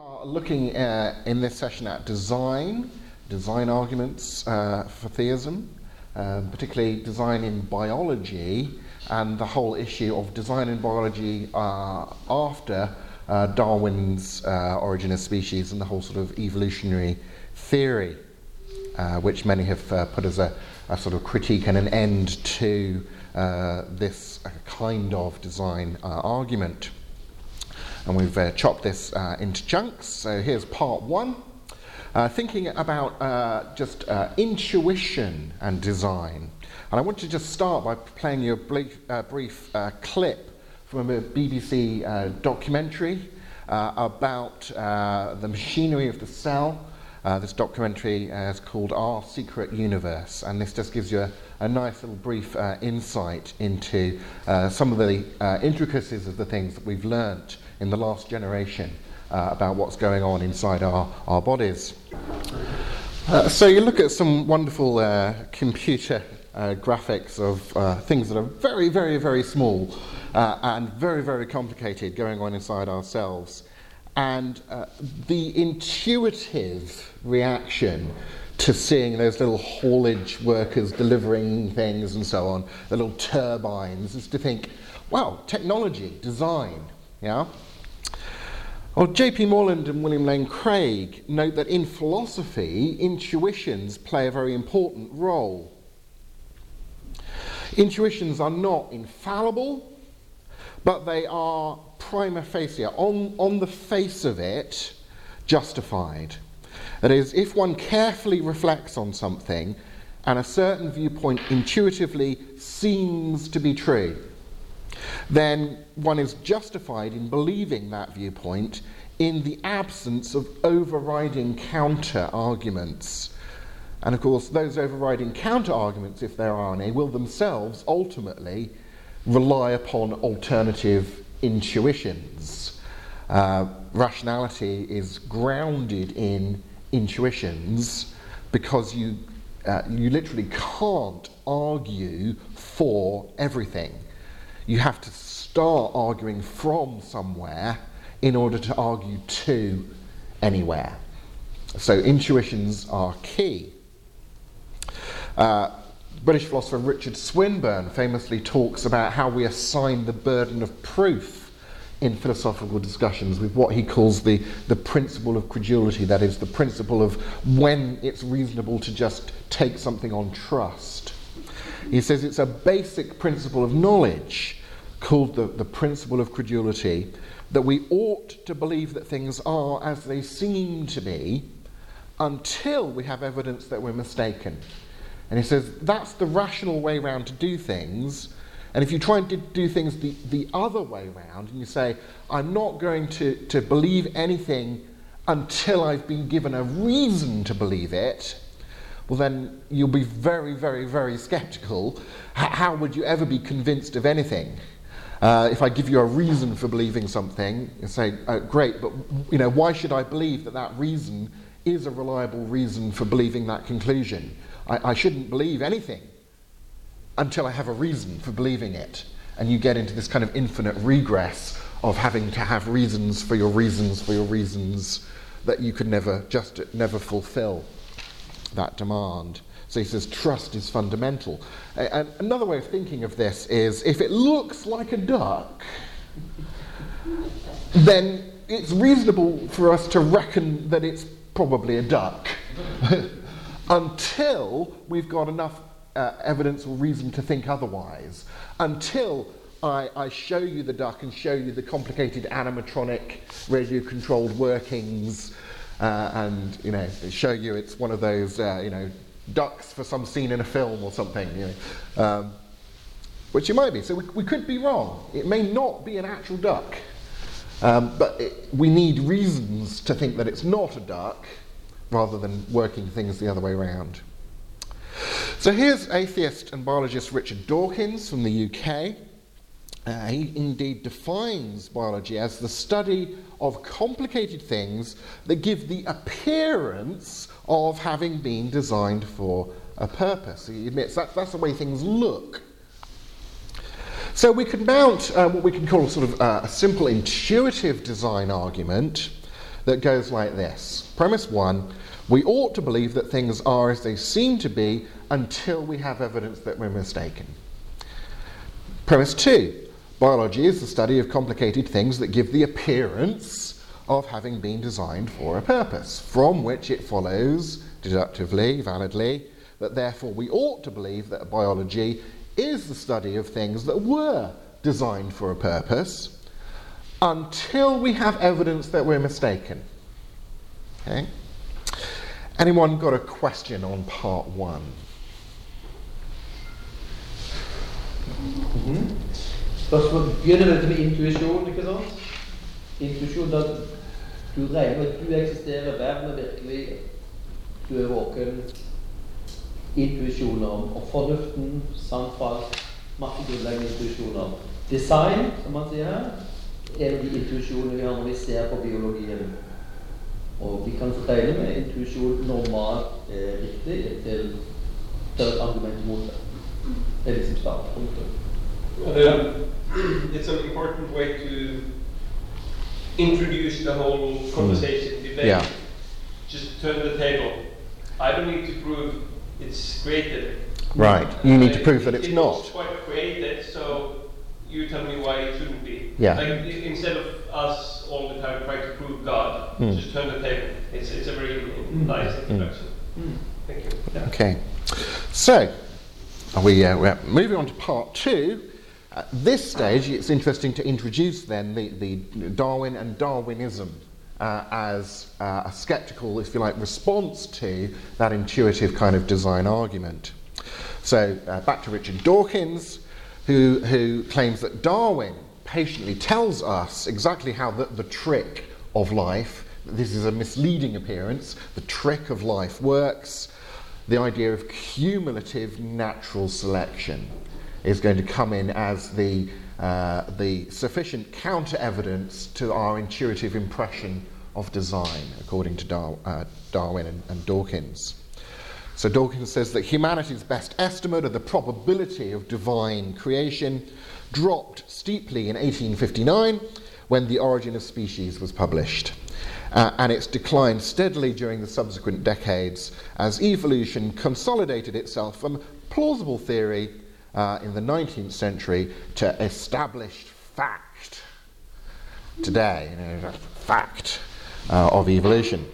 are looking uh, in this session at design, design arguments uh, for theism, um, particularly design in biology and the whole issue of design in biology uh, after uh, Darwin's uh, Origin of Species and the whole sort of evolutionary theory, which many have put as a, a, sort of critique and an end to this kind of design argument. And we've uh, chopped this uh, into chunks. So here's part one. Uh, thinking about uh, just uh, intuition and design. And I want to just start by playing you a brief, uh, brief clip from a BBC documentary about the machinery of the cell. this documentary is called Our Secret Universe, and this just gives you a, a nice little brief insight into some of the intricacies of the things that we've learnt in the last generation uh, about what's going on inside our, our bodies. Uh, so you look at some wonderful uh, computer uh, graphics of uh, things that are very, very, very small uh, and very, very complicated going on inside ourselves. And the intuitive reaction to seeing those little haulage workers delivering things and so on, the little turbines, is to think, wow, technology, design, yeah? Well, J.P. Moreland and William Lane Craig note that in philosophy, intuitions play a very important role. Intuitions are not infallible, but they are prima facie, on, on the face of it, justified. That is, if one carefully reflects on something and a certain viewpoint intuitively seems to be true, then one is justified in believing that viewpoint in the absence of overriding counter arguments. And of course, those overriding counter arguments, if there are any, will themselves ultimately rely upon alternative intuitions. Uh, rationality is grounded in intuitions because you, uh, you literally can't argue for everything you have to start arguing from somewhere in order to argue to anywhere. So intuitions are key. Uh, British philosopher Richard Swinburne famously talks about how we assign the burden of proof in philosophical discussions with what he calls the, the principle of credulity, that is, the principle of when it's reasonable to just take something on trust. He says it's a basic principle of knowledge called the, the principle of credulity, that we ought to believe that things are as they seem to be until we have evidence that we're mistaken. And he says that's the rational way round to do things. And if you try and do things the, the other way round, and you say, I'm not going to, to believe anything until I've been given a reason to believe it, well, then you'll be very, very, very skeptical. H- how would you ever be convinced of anything? Uh, if I give you a reason for believing something, you say, uh, great, but you know, why should I believe that that reason is a reliable reason for believing that conclusion? I, I shouldn't believe anything until I have a reason for believing it. And you get into this kind of infinite regress of having to have reasons for your reasons for your reasons that you could never just never fulfill that demand. So he says trust is fundamental. And another way of thinking of this is if it looks like a duck, then it's reasonable for us to reckon that it's probably a duck until we've got enough uh, evidence or reason to think otherwise. Until I, I, show you the duck and show you the complicated animatronic radio controlled workings uh, and you know show you it's one of those uh, you know ducks for some scene in a film or something, you know, um, which it might be. So we, we, could be wrong. It may not be an actual duck, um, but it, we need reasons to think that it's not a duck rather than working things the other way around. So here's atheist and biologist Richard Dawkins from the UK. Uh, he indeed defines biology as the study of complicated things that give the appearance of having been designed for a purpose. He admits that that's the way things look. So we can mount uh, what we can call sort of uh, a simple intuitive design argument that goes like this Premise one we ought to believe that things are as they seem to be until we have evidence that we're mistaken. Premise two biology is the study of complicated things that give the appearance of having been designed for a purpose, from which it follows, deductively, validly, that therefore we ought to believe that biology is the study of things that were designed for a purpose until we have evidence that we're mistaken. Okay? Anyone got a question on part one? Mm -hmm. Spørsmål begynner med, med intuisjon, ikke sant? Intuisjon da du regner med at du eksisterer, verden er virkelig, du er våken. Intuisjoner om fornuften, sant falsk, masse grunnleggende intuisjoner. Design, som man sier her, er de intuisjonene vi har når vi ser på biologien. Og vi kan regne med intuisjon normalt er riktig til det er et argument mot det. Det er liksom startpunktet. it's an important way to introduce the whole conversation mm. debate. Yeah. Just turn the table. I don't need to prove it's created. Right. You need to prove that it's it not. It's quite created, so you tell me why it shouldn't be. Yeah. Like instead of us all the time trying to prove God, mm. just turn the table. It's, it's a very mm. nice introduction. Mm. Thank you. Yeah. Okay. So, are we, uh, we're moving on to part two. At this stage, it's interesting to introduce then the, the Darwin and Darwinism uh, as uh, a skeptical, if you like, response to that intuitive kind of design argument. So, uh, back to Richard Dawkins, who, who claims that Darwin patiently tells us exactly how the, the trick of life, this is a misleading appearance, the trick of life works, the idea of cumulative natural selection is going to come in as the, uh, the sufficient counter evidence to our intuitive impression of design, according to Dar- uh, Darwin and, and Dawkins. So Dawkins says that humanity's best estimate of the probability of divine creation dropped steeply in 1859 when The Origin of Species was published. Uh, and it's declined steadily during the subsequent decades as evolution consolidated itself from plausible theory uh, in the 19th century to established fact today, you know, fact uh, of evolution.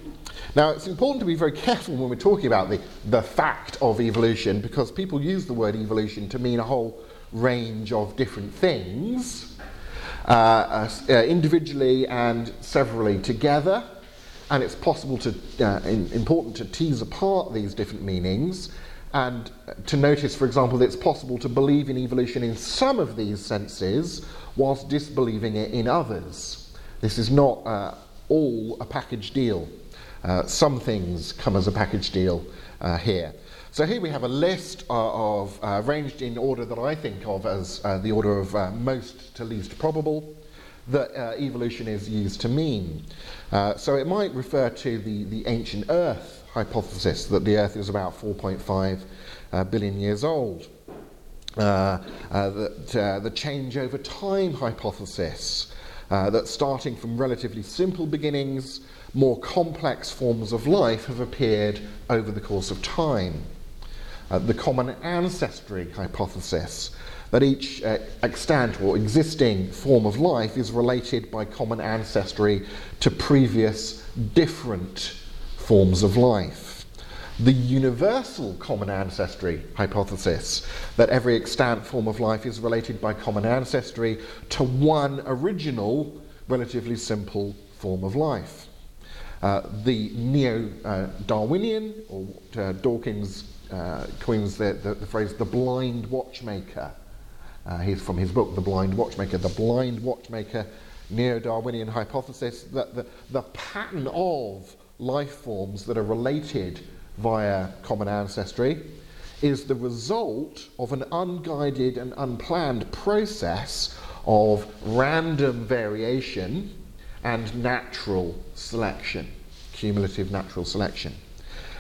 Now, it's important to be very careful when we're talking about the, the fact of evolution because people use the word evolution to mean a whole range of different things, uh, uh, individually and severally together. And it's possible to, uh, in, important to tease apart these different meanings and to notice, for example, that it's possible to believe in evolution in some of these senses whilst disbelieving it in others. This is not uh, all a package deal. Uh, some things come as a package deal uh, here. So here we have a list uh, of, uh, arranged in order that I think of as uh, the order of most to least probable that evolution is used to mean. so it might refer to the, the ancient Earth hypothesis that the Earth is about 4.5 uh, billion years old. Uh, uh, that, uh, the change over time hypothesis, uh, that starting from relatively simple beginnings, more complex forms of life have appeared over the course of time. The common ancestry hypothesis, that each uh, extant or existing form of life is related by common ancestry to previous different forms of life. The universal common ancestry hypothesis that every extant form of life is related by common ancestry to one original, relatively simple form of life. Uh, the neo uh, Darwinian, or uh, Dawkins uh, coins the, the, the, phrase the blind watchmaker. Uh, he's from his book, The Blind Watchmaker. The blind watchmaker, neo Darwinian hypothesis that the, the pattern of life forms that are related via common ancestry is the result of an unguided and unplanned process of random variation and natural selection, cumulative natural selection.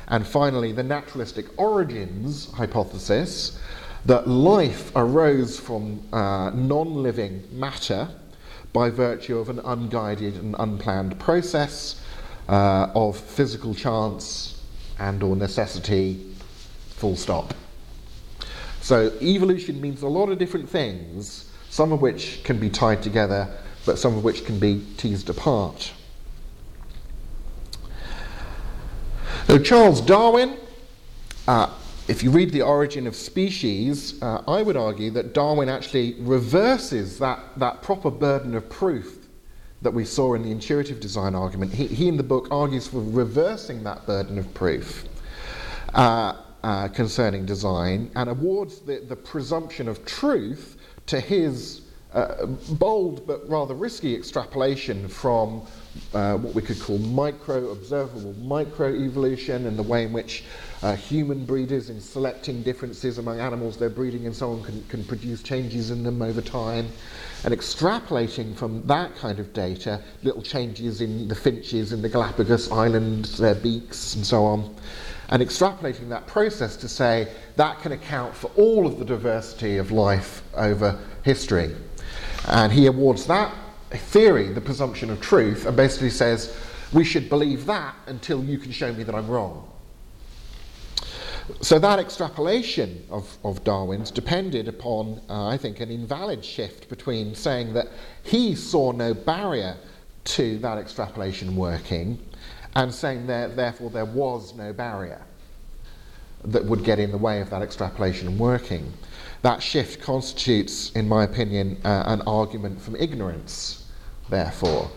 And finally, the naturalistic origins hypothesis that life arose from uh, non living matter by virtue of an unguided and unplanned process uh, of physical chance and or necessity, full stop. So evolution means a lot of different things, some of which can be tied together, but some of which can be teased apart. Now, Charles Darwin, uh, if you read The Origin of Species, uh, I would argue that Darwin actually reverses that, that proper burden of proof that we saw in the intuitive design argument. He, he in the book argues for reversing that burden of proof uh, uh, concerning design and awards the, the presumption of truth to his uh, bold but rather risky extrapolation from uh, what we could call micro observable micro evolution and the way in which uh, human breeders, in selecting differences among animals they're breeding and so on, can, can produce changes in them over time. And extrapolating from that kind of data, little changes in the finches in the Galapagos Islands, their beaks, and so on. And extrapolating that process to say that can account for all of the diversity of life over history. And he awards that theory the presumption of truth and basically says, we should believe that until you can show me that I'm wrong. So that extrapolation of, of Darwin's depended upon, uh, I think, an invalid shift between saying that he saw no barrier to that extrapolation working and saying that therefore there was no barrier that would get in the way of that extrapolation working. That shift constitutes, in my opinion, uh, an argument from ignorance, therefore.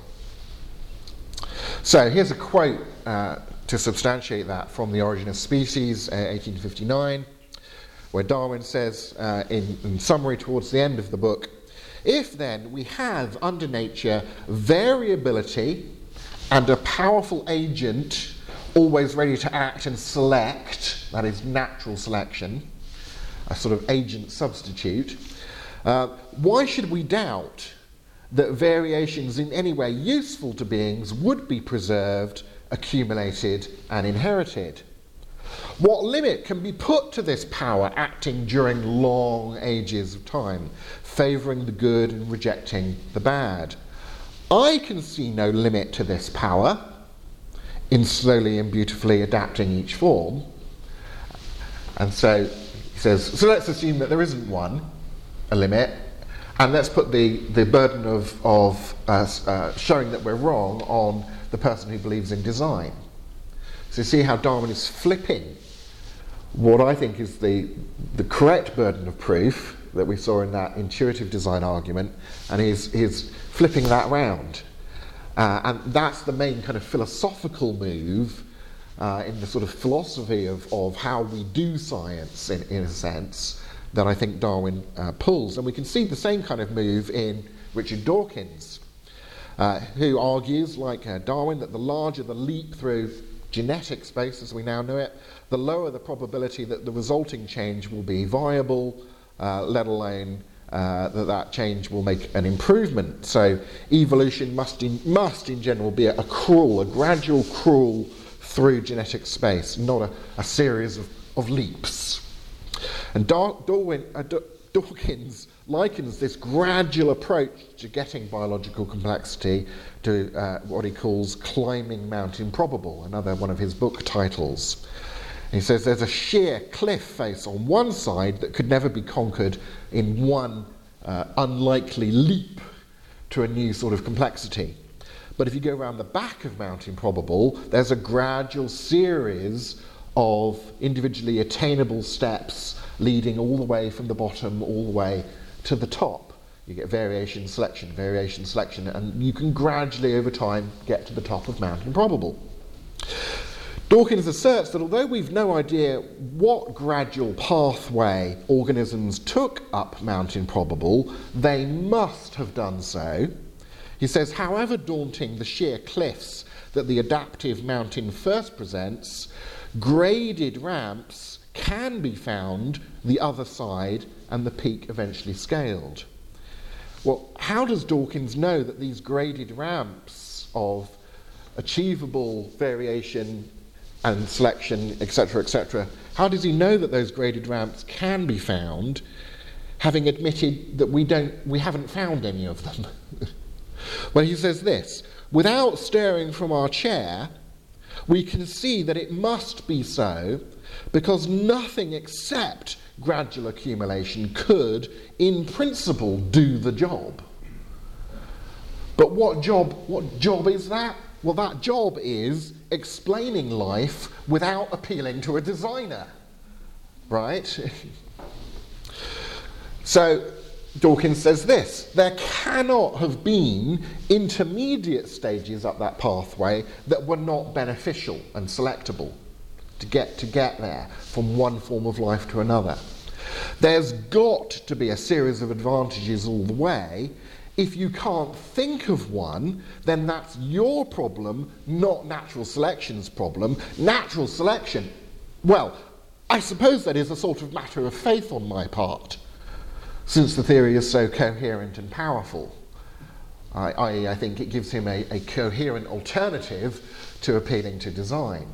So here's a quote uh, to substantiate that from The Origin of Species, uh, 1859, where Darwin says, uh, in, in summary towards the end of the book, if then we have under nature variability and a powerful agent always ready to act and select, that is natural selection, a sort of agent substitute, uh, why should we doubt that variations in any way useful to beings would be preserved accumulated and inherited. What limit can be put to this power acting during long ages of time, favouring the good and rejecting the bad? I can see no limit to this power in slowly and beautifully adapting each form. And so he says, so let's assume that there isn't one, a limit, and let's put the, the burden of, of uh, uh, showing that we're wrong on the person who believes in design. So you see how Darwin is flipping what I think is the, the correct burden of proof that we saw in that intuitive design argument, and he's, he's flipping that round. Uh, and that's the main kind of philosophical move uh, in the sort of philosophy of, of how we do science, in, in a sense, that I think Darwin uh, pulls. And we can see the same kind of move in Richard Dawkins, uh, who argues, like uh, Darwin, that the larger the leap through genetic space as we now know it, the lower the probability that the resulting change will be viable, uh, let alone uh, that that change will make an improvement. So evolution must in, must in general be a, a a gradual crawl through genetic space, not a, a series of, of leaps. And Dar- Darwin, uh, Dawkins likens this gradual approach to getting biological complexity to uh, what he calls climbing Mount Improbable, another one of his book titles. He says there's a sheer cliff face on one side that could never be conquered in one uh, unlikely leap to a new sort of complexity. But if you go around the back of Mount Improbable, there's a gradual series of individually attainable steps leading all the way from the bottom all the way to the top. You get variation selection, variation selection, and you can gradually over time get to the top of Mount Improbable. Dawkins asserts that although we've no idea what gradual pathway organisms took up Mount Improbable, they must have done so. He says, however daunting the sheer cliffs that the adaptive mountain first presents, graded ramps can be found the other side and the peak eventually scaled. Well, how does Dawkins know that these graded ramps of achievable variation and selection, etc., etc., how does he know that those graded ramps can be found, having admitted that we, don't, we haven't found any of them? well, he says this without stirring from our chair, we can see that it must be so because nothing except gradual accumulation could, in principle, do the job. But what job, what job is that? Well, that job is explaining life without appealing to a designer. Right? so, Dawkins says this there cannot have been intermediate stages up that pathway that were not beneficial and selectable to get, to get there from one form of life to another. There's got to be a series of advantages all the way. If you can't think of one, then that's your problem, not natural selection's problem. Natural selection, well, I suppose that is a sort of matter of faith on my part, since the theory is so coherent and powerful. I, I, I think it gives him a, a coherent alternative to appealing to design.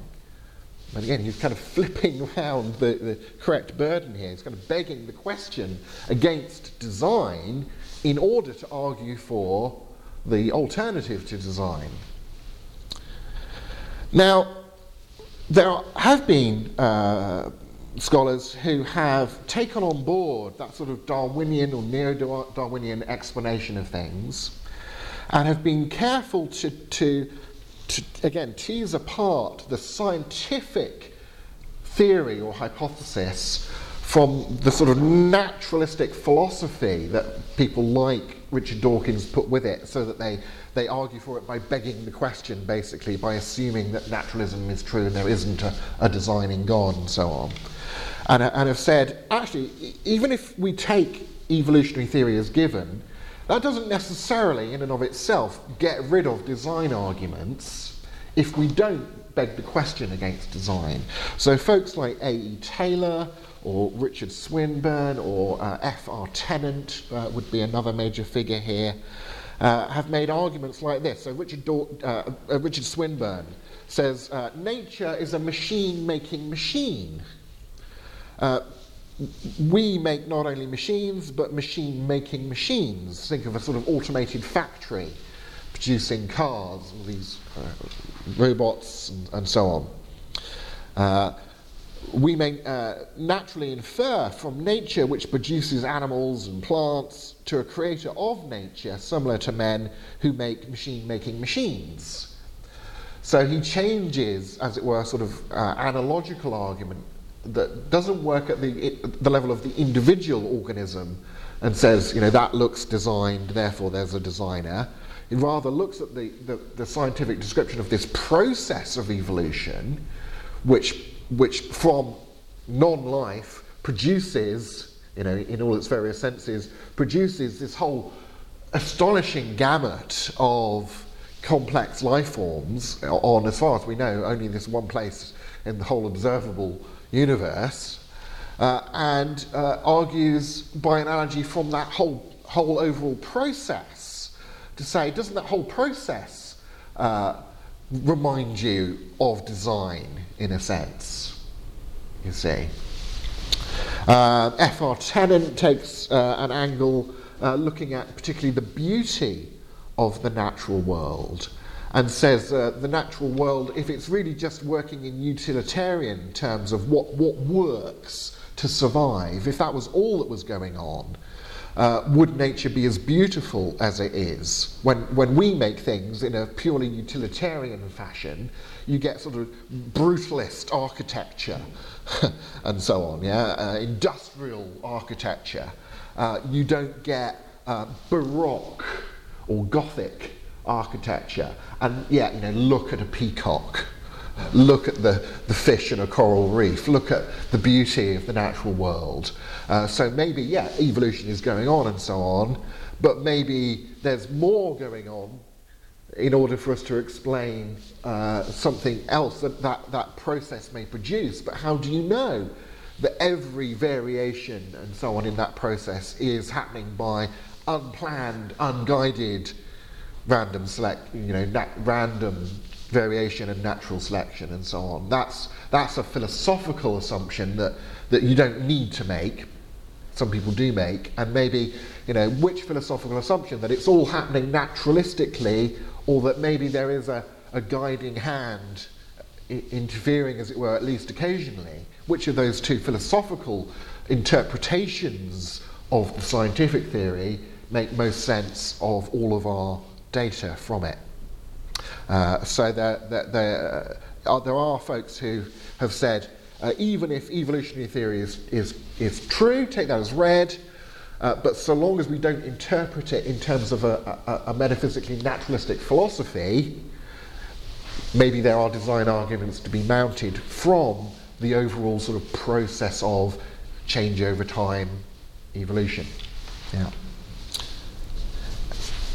And again, he's kind of flipping around the, the correct burden here. He's kind of begging the question against design in order to argue for the alternative to design. Now, there have been uh, scholars who have taken on board that sort of Darwinian or neo Darwinian explanation of things and have been careful to, to to, again, tease apart the scientific theory or hypothesis from the sort of naturalistic philosophy that people like Richard Dawkins put with it, so that they, they argue for it by begging the question, basically, by assuming that naturalism is true and there isn't a, a designing God and so on. And, and have said, actually, even if we take evolutionary theory as given, that doesn't necessarily, in and of itself, get rid of design arguments if we don't beg the question against design. So, folks like A.E. Taylor or Richard Swinburne or uh, F.R. Tennant uh, would be another major figure here, uh, have made arguments like this. So, Richard, uh, uh, Richard Swinburne says uh, nature is a machine making machine we make not only machines, but machine making machines. Think of a sort of automated factory producing cars, these uh, robots, and, and, so on. Uh, we may uh, naturally infer from nature, which produces animals and plants, to a creator of nature, similar to men who make machine making machines. So he changes, as it were, sort of uh, analogical argument that doesn't work at the, the level of the individual organism and says, you know, that looks designed, therefore there's a designer. It rather looks at the, the, the scientific description of this process of evolution, which, which from non life produces, you know, in all its various senses, produces this whole astonishing gamut of complex life forms on, as far as we know, only this one place in the whole observable universe, uh, and uh, argues by analogy from that whole, whole overall process to say, doesn't that whole process uh, remind you of design in a sense? You see. Uh, F.R. Tennant takes uh, an angle uh, looking at particularly the beauty of the natural world and says uh, the natural world, if it's really just working in utilitarian terms of what, what works to survive, if that was all that was going on, uh, would nature be as beautiful as it is? When, when we make things in a purely utilitarian fashion, you get sort of brutalist architecture and so on, yeah? Uh, industrial architecture. Uh, you don't get uh, Baroque or Gothic architecture. And yeah, you know, look at a peacock, look at the, the fish in a coral reef, look at the beauty of the natural world. Uh, so maybe, yeah, evolution is going on and so on, but maybe there's more going on in order for us to explain uh, something else that, that that process may produce. But how do you know that every variation and so on in that process is happening by unplanned, unguided random select, you know, random variation and natural selection and so on. That's that's a philosophical assumption that that you don't need to make. Some people do make, and maybe you know which philosophical assumption that it's all happening naturalistically or that maybe there is a, a guiding hand i- interfering, as it were, at least occasionally. Which of those two philosophical interpretations of the scientific theory make most sense of all of our data from it? Uh, so there, there, there, uh, there are folks who have said, uh, even if evolutionary theory is, is, is true, take that as read, uh, but so long as we don't interpret it in terms of a, a, a metaphysically naturalistic philosophy, maybe there are design arguments to be mounted from the overall sort of process of change over time evolution. Yeah. Questions? Kan vi ta opp? Si veldig fort at jeg har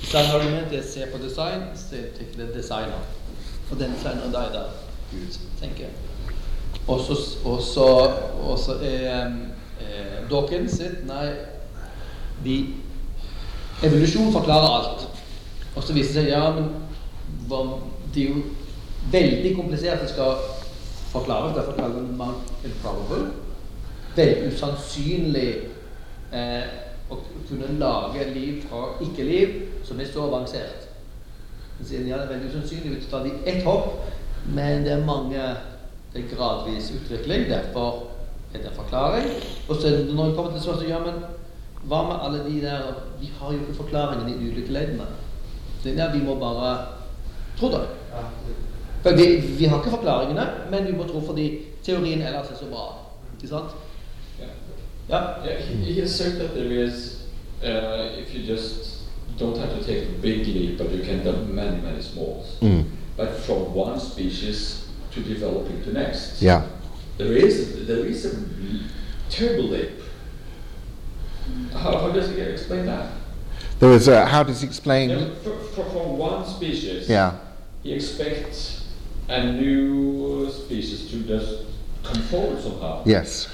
Designargumentet er se på design, se til det designer. Og den designer deg da, Gud, tenker jeg. Og så, er eh, Dawkins sitt Nei, vi Evolusjon forklarer alt. Og så viser det seg ja, men det er jo veldig komplisert det skal forklares. Derfor kaller man improbable. Veldig usannsynlig eh, å kunne lage liv fra ikke-liv som er så avansert. Sier ja, det er veldig usannsynlig å ta det i ett hopp, men det er mange det er gradvis utvikling. Derfor er det en forklaring. Og så når vi kommer til spørsmålet ja, men hva med alle de der Vi har jo ikke forklaringen i de ulike leddene. Så ja, vi må bare tro det. For vi, vi har ikke forklaringene, men vi må tro fordi teorien ellers er så bra. Ikke sant? Yeah. Ja. Yeah, he, he asserts that there is, uh, if you just don't have to take a big leap, but you can do many, many smalls. Mm. Like from one species to developing to next. Yeah. There is, there is a terrible leap. How, how does he explain that? There is a, how does he explain? Fr- fr- from one species, Yeah. he expects a new species to just come forward somehow. Yes.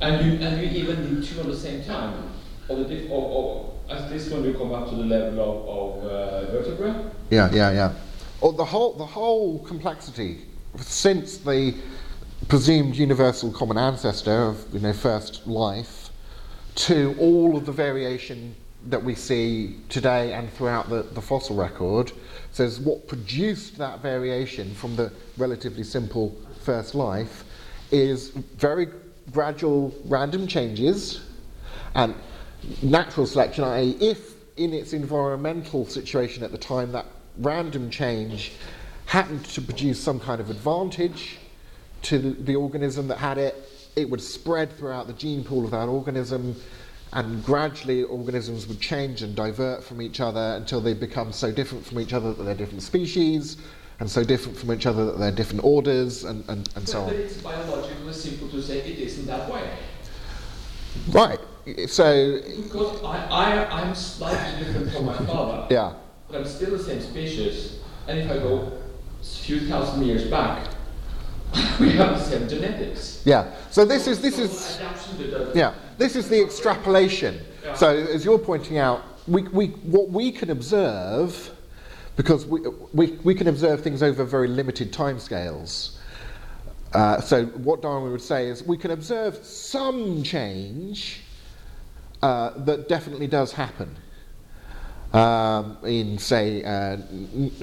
And you and you even need two at the same time. Or the diff, or, or at least when you come up to the level of, of uh, vertebra. Yeah, yeah, yeah. Or the whole the whole complexity since the presumed universal common ancestor of you know first life to all of the variation that we see today and throughout the, the fossil record says what produced that variation from the relatively simple first life is very gradual random changes and natural selection, i.e., if in its environmental situation at the time that random change happened to produce some kind of advantage to the, the organism that had it, it would spread throughout the gene pool of that organism, and gradually organisms would change and divert from each other until they become so different from each other that they're different species, and so different from each other that they're different orders, and, and, and so on. But it's biologically simple to say it isn't that way. Right, so, Because I, I, I'm slightly different from my father, yeah. but I'm still the same species. And if I go a few thousand years back, we have the same genetics. Yeah. So this is this is the- yeah. This is the extrapolation. Yeah. So as you're pointing out, we, we what we can observe, because we, we, we can observe things over very limited timescales. Uh, so what Darwin would say is we can observe some change uh, that definitely does happen um, in, say, uh,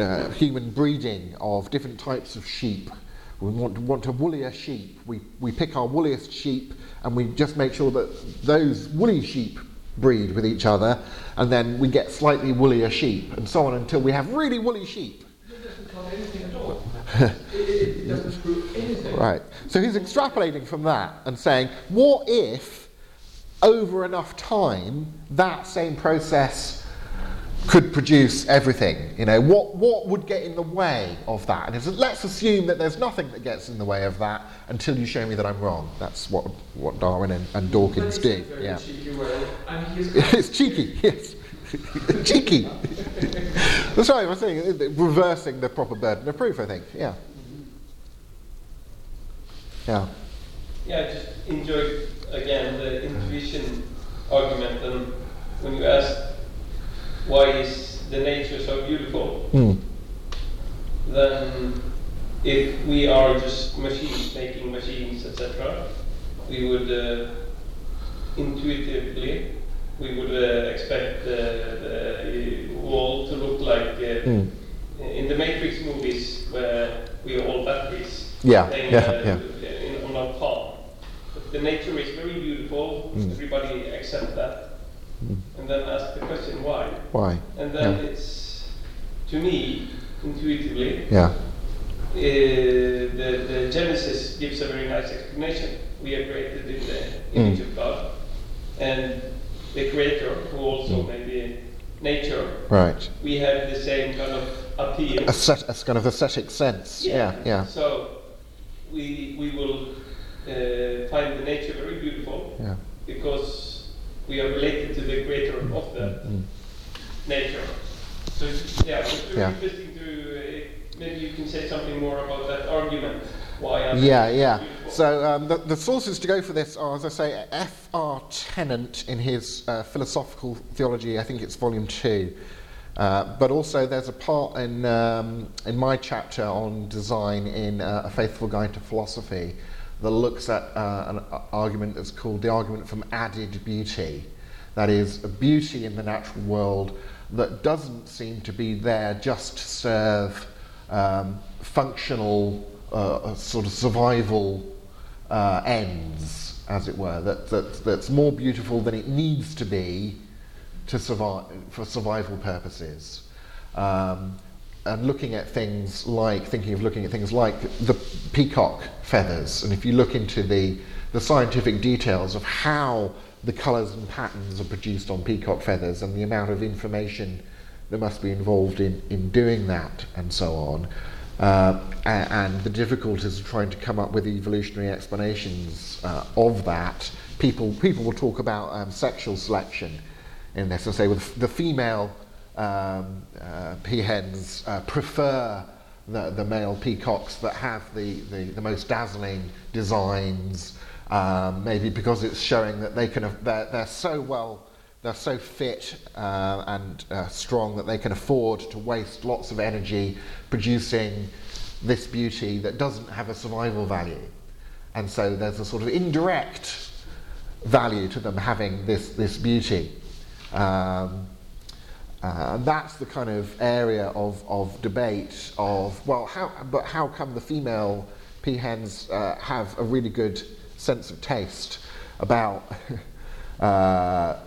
uh, human breeding of different types of sheep. We want, want a woollier sheep. We, we pick our woolliest sheep and we just make sure that those woolly sheep breed with each other, and then we get slightly woollier sheep, and so on until we have really woolly sheep. It. Right. So he's extrapolating from that and saying, what if over enough time that same process could produce everything? You know, what, what would get in the way of that? And says, let's assume that there's nothing that gets in the way of that until you show me that I'm wrong. That's what, what Darwin and, and Dawkins do. Yeah. cheeky way, and he's it's cheeky, yes. cheeky. That's right, I'm saying uh, reversing the proper burden of proof, I think. Yeah. Yeah. Yeah, I just enjoyed again the intuition argument and when you ask why is the nature so beautiful, Mm. then if we are just machines making machines, etc., we would uh, intuitively we would uh, expect the, the wall to look like uh, Mm. in the Matrix movies where we are all batteries Yeah, yeah, uh, yeah. in, on our palm. The nature is very beautiful. Mm. Everybody accept that, Mm. and then ask the question why. Why? And then Yeah. it's to me intuitively Yeah. uh, the, the Genesis gives a very nice explanation. We are created in the image Mm. of God, and the Creator, who also Mm. may be nature, Right. we have the same kind of appeal. A, set, a kind of aesthetic sense. Yeah, yeah. So we we will uh, find the nature very beautiful Yeah. because we are related to the Creator of that Mm. nature. So yeah, it's very Yeah. interesting to uh, maybe you can say something more about that argument. Why? Yeah, yeah. beautiful. So um, the, the sources to go for this are, as I say, F.R. Tennant in his uh, Philosophical Theology, I think it's volume two. Uh, but also there's a part in, um, in my chapter on design in uh, A Faithful Guide to Philosophy that looks at uh, an argument that's called the argument from added beauty. That is, a beauty in the natural world that doesn't seem to be there just to serve um, functional uh, sort of survival uh, ends, as it were, that, that, that's more beautiful than it needs to be to survive, for survival purposes. Um, and looking at things like, thinking of looking at things like the peacock feathers, and if you look into the, the scientific details of how the colours and patterns are produced on peacock feathers and the amount of information that must be involved in, in doing that and so on, uh, and the difficulties of trying to come up with evolutionary explanations uh, of that, people, people will talk about um, sexual selection in this and say well, the female um, uh, peahens uh, prefer the, the male peacocks that have the, the, the most dazzling designs, um, maybe because it's showing that they can, af- they're, they're so well, they're so fit uh, and uh, strong that they can afford to waste lots of energy producing this beauty that doesn't have a survival value. And so there's a sort of indirect value to them having this, this beauty. Um, uh, and that's the kind of area of, of debate of, well, how, but how come the female peahens uh, have a really good sense of taste about uh,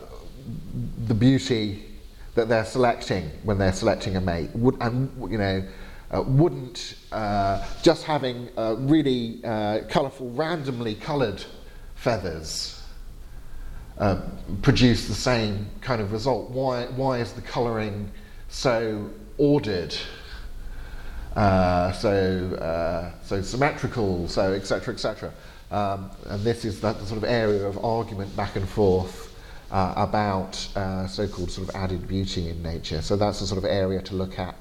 the beauty that they're selecting when they're selecting a mate? Would, and, you know, uh, wouldn't uh, just having uh, really uh, colourful, randomly coloured feathers uh, produce the same kind of result? Why, why is the colouring so ordered, uh, so, uh, so symmetrical, so etc. etc. Um, and this is that sort of area of argument back and forth uh, about uh, so-called sort of added beauty in nature. So that's the sort of area to look at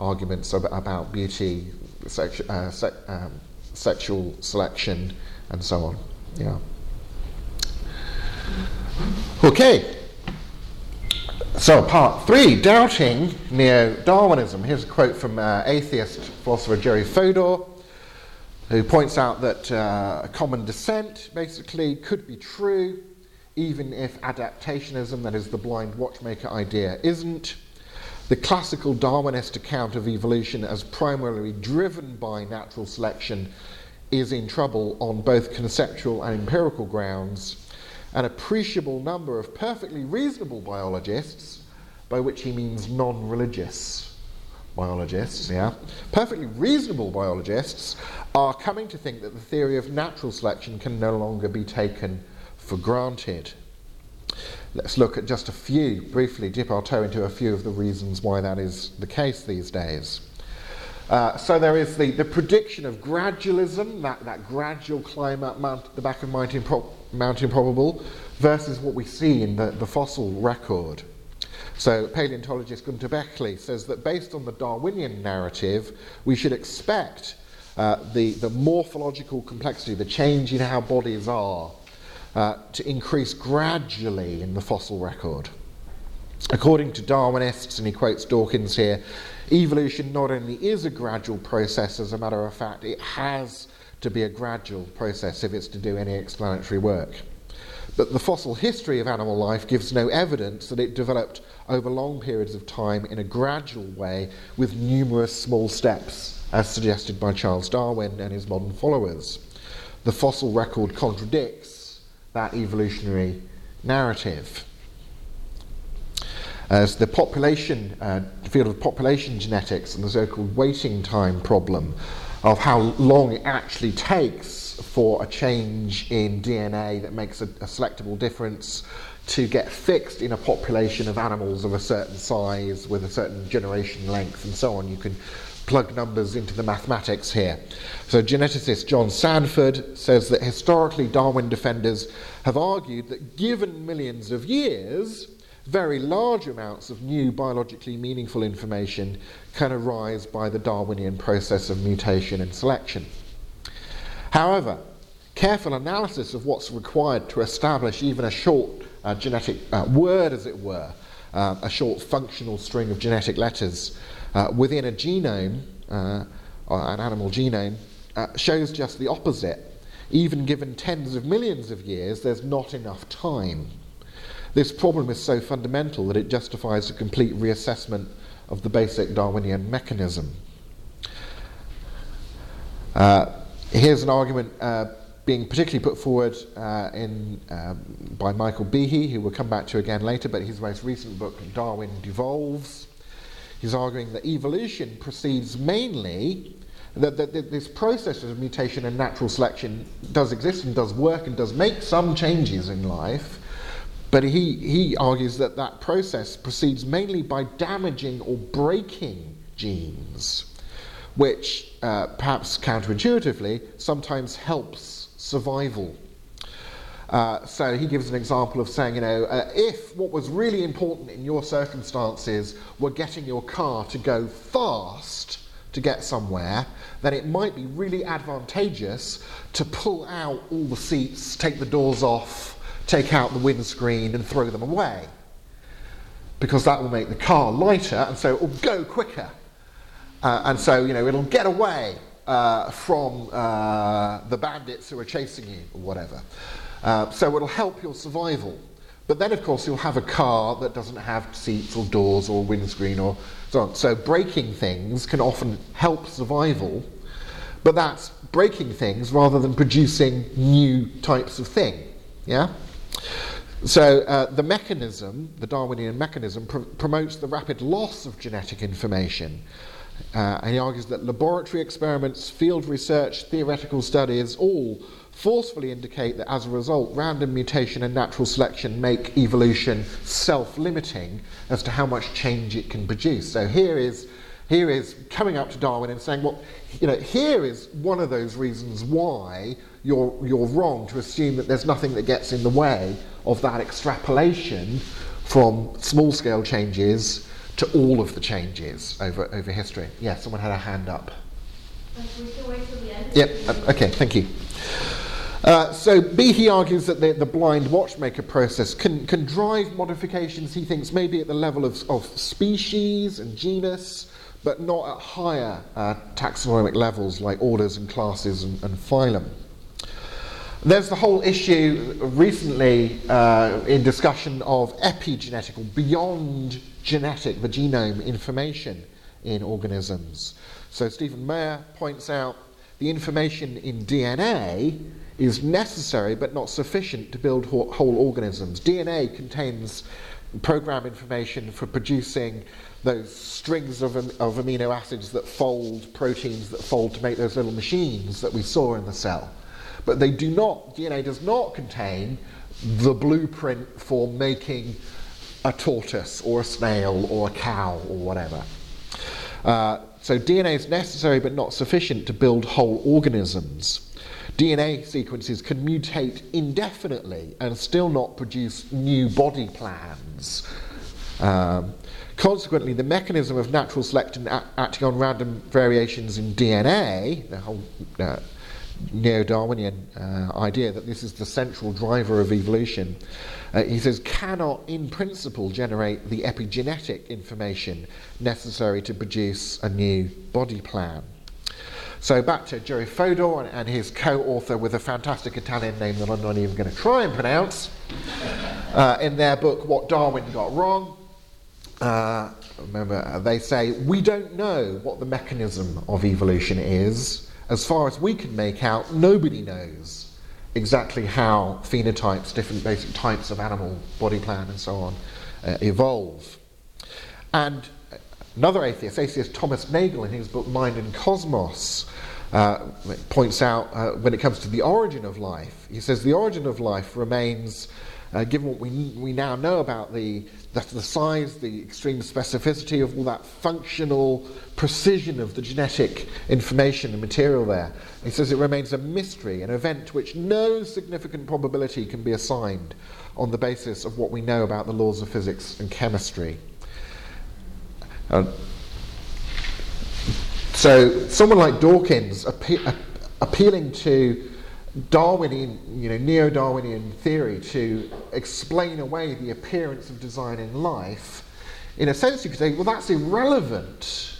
arguments ab- about beauty, uh, um, sexual selection, and so on. Yeah. Okay. So, part three doubting neo Darwinism. Here's a quote from uh, atheist philosopher Jerry Fodor, who points out that uh, common descent basically could be true, even if adaptationism, that is the blind watchmaker idea, isn't. The classical Darwinist account of evolution as primarily driven by natural selection is in trouble on both conceptual and empirical grounds. An appreciable number of perfectly reasonable biologists, by which he means non religious biologists, yeah, perfectly reasonable biologists are coming to think that the theory of natural selection can no longer be taken for granted. Let's look at just a few, briefly dip our toe into a few of the reasons why that is the case these days. Uh, so there is the, the prediction of gradualism, that, that gradual climb up mount, the back of Mount, Impro- Mount Improbable, versus what we see in the, the fossil record. So, paleontologist Günter Bechly says that based on the Darwinian narrative, we should expect uh, the, the morphological complexity, the change in how bodies are, uh, to increase gradually in the fossil record. According to Darwinists, and he quotes Dawkins here, evolution not only is a gradual process, as a matter of fact, it has to be a gradual process if it's to do any explanatory work. But the fossil history of animal life gives no evidence that it developed over long periods of time in a gradual way with numerous small steps, as suggested by Charles Darwin and his modern followers. The fossil record contradicts that evolutionary narrative. As the population, uh, field of population genetics and the so called waiting time problem of how long it actually takes for a change in DNA that makes a, a selectable difference to get fixed in a population of animals of a certain size with a certain generation length and so on. You can plug numbers into the mathematics here. So, geneticist John Sanford says that historically Darwin defenders have argued that given millions of years, very large amounts of new biologically meaningful information can arise by the Darwinian process of mutation and selection. However, careful analysis of what's required to establish even a short uh, genetic uh, word, as it were, uh, a short functional string of genetic letters uh, within a genome, uh, an animal genome, uh, shows just the opposite. Even given tens of millions of years, there's not enough time. This problem is so fundamental that it justifies a complete reassessment of the basic Darwinian mechanism. Uh, here's an argument uh, being particularly put forward uh, in, um, by Michael Behe, who we'll come back to again later, but his most recent book, Darwin Devolves. He's arguing that evolution proceeds mainly, that, that, that this process of mutation and natural selection does exist and does work and does make some changes in life, but he, he argues that that process proceeds mainly by damaging or breaking genes, which uh, perhaps counterintuitively sometimes helps survival. Uh, so he gives an example of saying, you know, uh, if what was really important in your circumstances were getting your car to go fast to get somewhere, then it might be really advantageous to pull out all the seats, take the doors off, take out the windscreen and throw them away. Because that will make the car lighter and so it will go quicker. Uh, and so, you know, it'll get away uh, from uh, the bandits who are chasing you or whatever. Uh, so it'll help your survival. But then, of course, you'll have a car that doesn't have seats or doors or windscreen or so on. So breaking things can often help survival, but that's breaking things rather than producing new types of thing. Yeah? So uh, the mechanism, the Darwinian mechanism, pr- promotes the rapid loss of genetic information. Uh, and he argues that laboratory experiments, field research, theoretical studies all forcefully indicate that as a result, random mutation and natural selection make evolution self limiting as to how much change it can produce. So here is, here is coming up to Darwin and saying, well, you know, here is one of those reasons why you're, you're wrong to assume that there's nothing that gets in the way of that extrapolation from small scale changes to all of the changes over, over history. Yeah, someone had a hand up. We can wait till the end. Yep, okay, thank you. Uh, so Behe argues that the, the blind watchmaker process can, can drive modifications, he thinks, maybe at the level of, of species and genus, but not at higher uh, taxonomic levels like orders and classes and, and phylum. There's the whole issue recently uh, in discussion of epigenetic or beyond genetic, the genome information in organisms. So Stephen Meyer points out the information in DNA is necessary but not sufficient to build whole organisms. DNA contains program information for producing those strings of, of amino acids that fold, proteins that fold to make those little machines that we saw in the cell. But they do not, DNA does not contain the blueprint for making a tortoise or a snail or a cow or whatever. Uh, so DNA is necessary but not sufficient to build whole organisms. DNA sequences can mutate indefinitely and still not produce new body plans. Um, consequently, the mechanism of natural selection acting on random variations in DNA, the whole uh, neo Darwinian uh, idea that this is the central driver of evolution, uh, he says, cannot in principle generate the epigenetic information necessary to produce a new body plan. So back to Jerry Fodor and, and his co-author with a fantastic Italian name that I'm not even going to try and pronounce. Uh, in their book, What Darwin Got Wrong, uh, remember uh, they say we don't know what the mechanism of evolution is. As far as we can make out, nobody knows exactly how phenotypes, different basic types of animal body plan, and so on, uh, evolve. And Another atheist, atheist Thomas Nagel, in his book Mind and Cosmos, uh, points out uh, when it comes to the origin of life, he says the origin of life remains, uh, given what we, we now know about the, the, the size, the extreme specificity of all that functional precision of the genetic information and material there. He says it remains a mystery, an event to which no significant probability can be assigned on the basis of what we know about the laws of physics and chemistry. Uh, so someone like Dawkins appe- a- appealing to Darwinian, you know, neo-Darwinian theory to explain away the appearance of design in life, in a sense you could say, well, that's irrelevant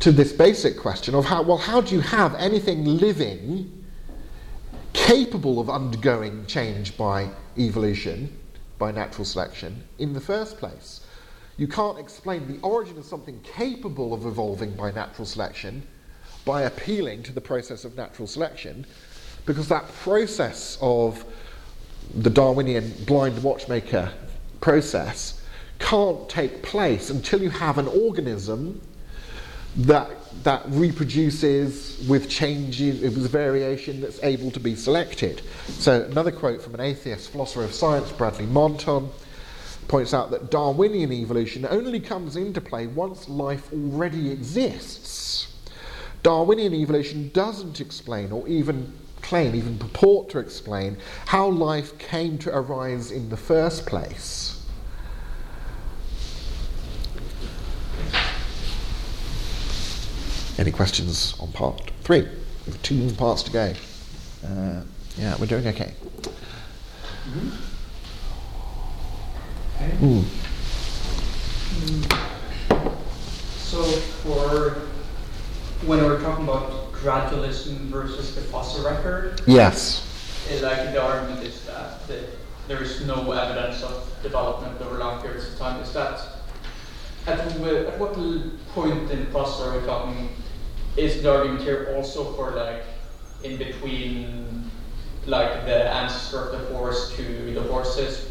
to this basic question of how, well, how do you have anything living capable of undergoing change by evolution, by natural selection, in the first place? You can't explain the origin of something capable of evolving by natural selection by appealing to the process of natural selection, because that process of the Darwinian blind watchmaker process can't take place until you have an organism that that reproduces with changes, with variation that's able to be selected. So another quote from an atheist philosopher of science, Bradley Monton points out that Darwinian evolution only comes into play once life already exists. Darwinian evolution doesn't explain or even claim, even purport to explain, how life came to arise in the first place. Any questions on part three? We have two parts to go. Uh, yeah, we're doing okay. Mm-hmm. Mm. So for when we're talking about gradualism versus the fossil record, Yes. like the argument is that the, there is no evidence of development over long periods of time. Is that at, at what point in the process are we talking? Is the argument here also for like in between, like the ancestor of the horse to the horses,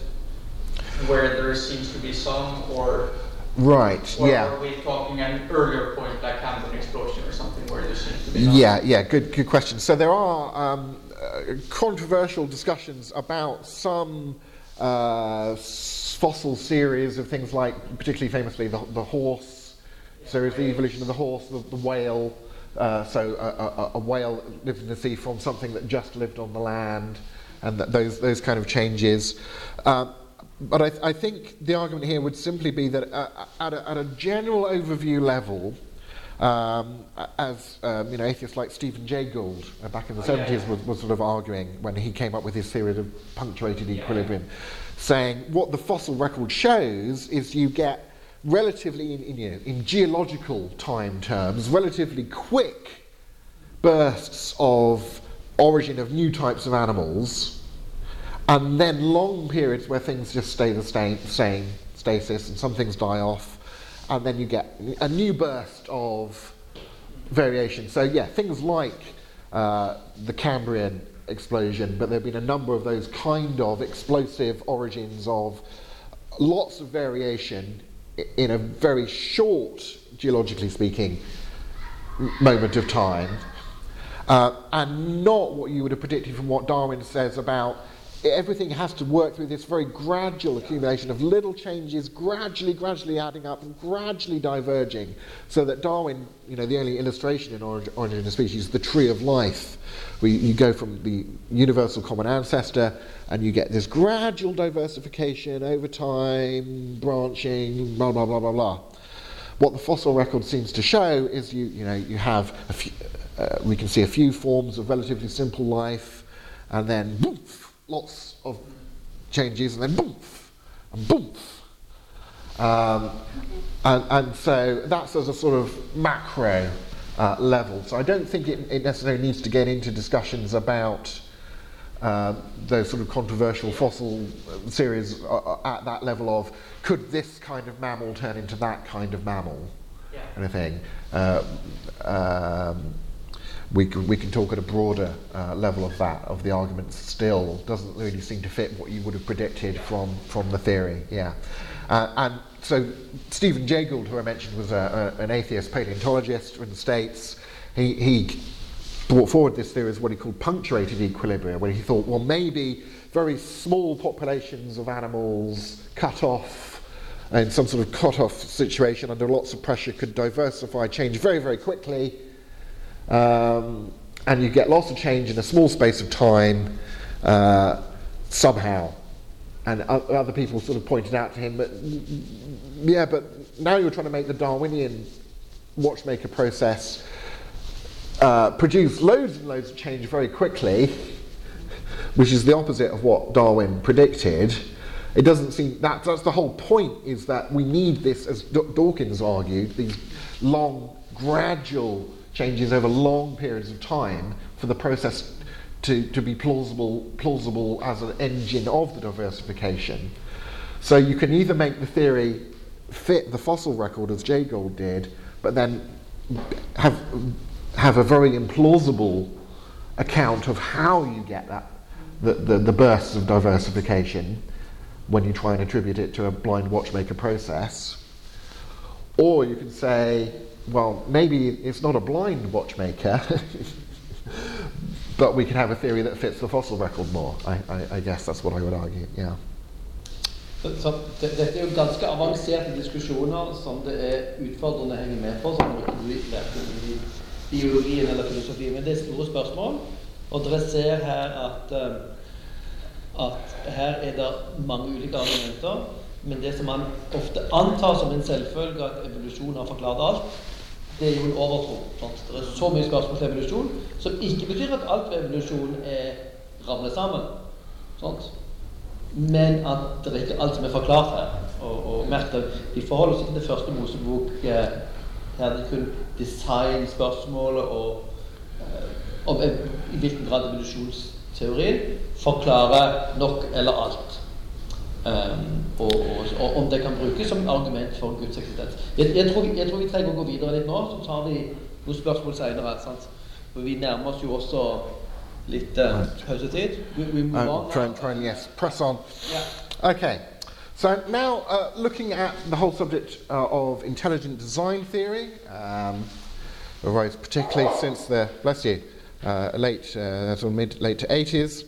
where there seems to be some, or Right. or yeah. are we talking an earlier point, like Cambrian explosion or something, where there seems to be none? Yeah, yeah, good, good question. So there are um, uh, controversial discussions about some uh, s- fossil series of things like, particularly famously, the, the horse series, the evolution of the horse, the, the whale. Uh, so a, a, a whale lived in the sea from something that just lived on the land, and that those those kind of changes. Um, but I, th- I think the argument here would simply be that uh, at, a, at a general overview level, um, as um, you know, atheists like Stephen Jay Gould uh, back in the Oh, 70s yeah. was, was sort of arguing when he came up with his theory of punctuated equilibrium, saying what the fossil record shows is you get relatively, in, in, you know, in geological time terms, relatively quick bursts of origin of new types of animals, and then long periods where things just stay the same, stasis, and some things die off, and then you get a new burst of variation. So yeah, things like uh, the Cambrian explosion, but there have been a number of those kind of explosive origins of lots of variation in a very short, geologically speaking, moment of time, uh, and not what you would have predicted from what Darwin says about everything has to work through this very gradual accumulation of little changes, gradually, gradually adding up and gradually diverging, so that Darwin, you know, the only illustration in Origin, origin of Species, the tree of life, we, you go from the universal common ancestor and you get this gradual diversification over time, branching, blah, blah, blah, blah, blah. What the fossil record seems to show is you, you know, you have a few, uh, we can see a few forms of relatively simple life, and then boof, lots of changes, and then boof, and boof. Um, and, and so that's as a sort of macro uh, level. So I don't think it, it necessarily needs to get into discussions about uh, those sort of controversial fossil uh, series uh, at that level of could this kind of mammal turn into that kind of mammal Yeah. kind of thing. Uh, um, we can, we can talk at a broader uh, level of that, of the argument still doesn't really seem to fit what you would have predicted from, from the theory, yeah. Uh, and so Stephen Jay Gould, who I mentioned, was a, a, an atheist paleontologist in the States. He, he brought forward this theory as what he called punctuated equilibria, where he thought, well, maybe very small populations of animals cut off in some sort of cut off situation under lots of pressure could diversify, change very, very quickly, um, and you get lots of change in a small space of time uh, somehow. And other people sort of pointed out to him that, yeah, but now you're trying to make the Darwinian watchmaker process uh, produce loads and loads of change very quickly, which is the opposite of what Darwin predicted. It doesn't seem that that's the whole point is that we need this, as D- Dawkins argued, these long, gradual changes over long periods of time for the process to, to be plausible, plausible as an engine of the diversification. So you can either make the theory fit the fossil record as Jay Gould did, but then have have a very implausible account of how you get that the, the, the bursts of diversification when you try and attribute it to a blind watchmaker process. Or you can say, well, maybe it's not a blind watchmaker, but we can have a theory that fits the fossil record more. I, I, I guess that's what I would argue, yeah. Så, det, dette er jo ganske avanserte diskusjoner som det er utfordrende å henge med på, som du lærte i biologien eller filosofien. Men det er store spørsmål, og dere ser her at, eh, at her er det mange ulike argumenter. Men det som man ofte antar som en selvfølge at evolusjon har forklart alt, det er jo en overtro. Det er så mye spørsmål til evolusjon, som ikke betyr at alt ved evolusjon er ramlet sammen. Sant? Men at det er ikke alt som er forklart her. Og, og merk det, Vi forholder oss til det første Mosebok eh, her det er kun designspørsmålet og eh, om i hvilken grad evolusjonsteorien forklarer nok eller alt. Um, og, og, og om det kan brukes som argument for Guds eksistens. Jeg, jeg, tror, jeg tror vi trenger å gå videre litt nå, så tar vi noen spørsmål? For vi nærmer oss jo også litt uh, pausetid. We, we move on. try, and- try and, yes, press on. Yeah. Okay, so now uh, looking at the whole subject uh, of intelligent design theory, um, arose particularly since the, bless you, uh, late, uh, sort of mid, late to 80s.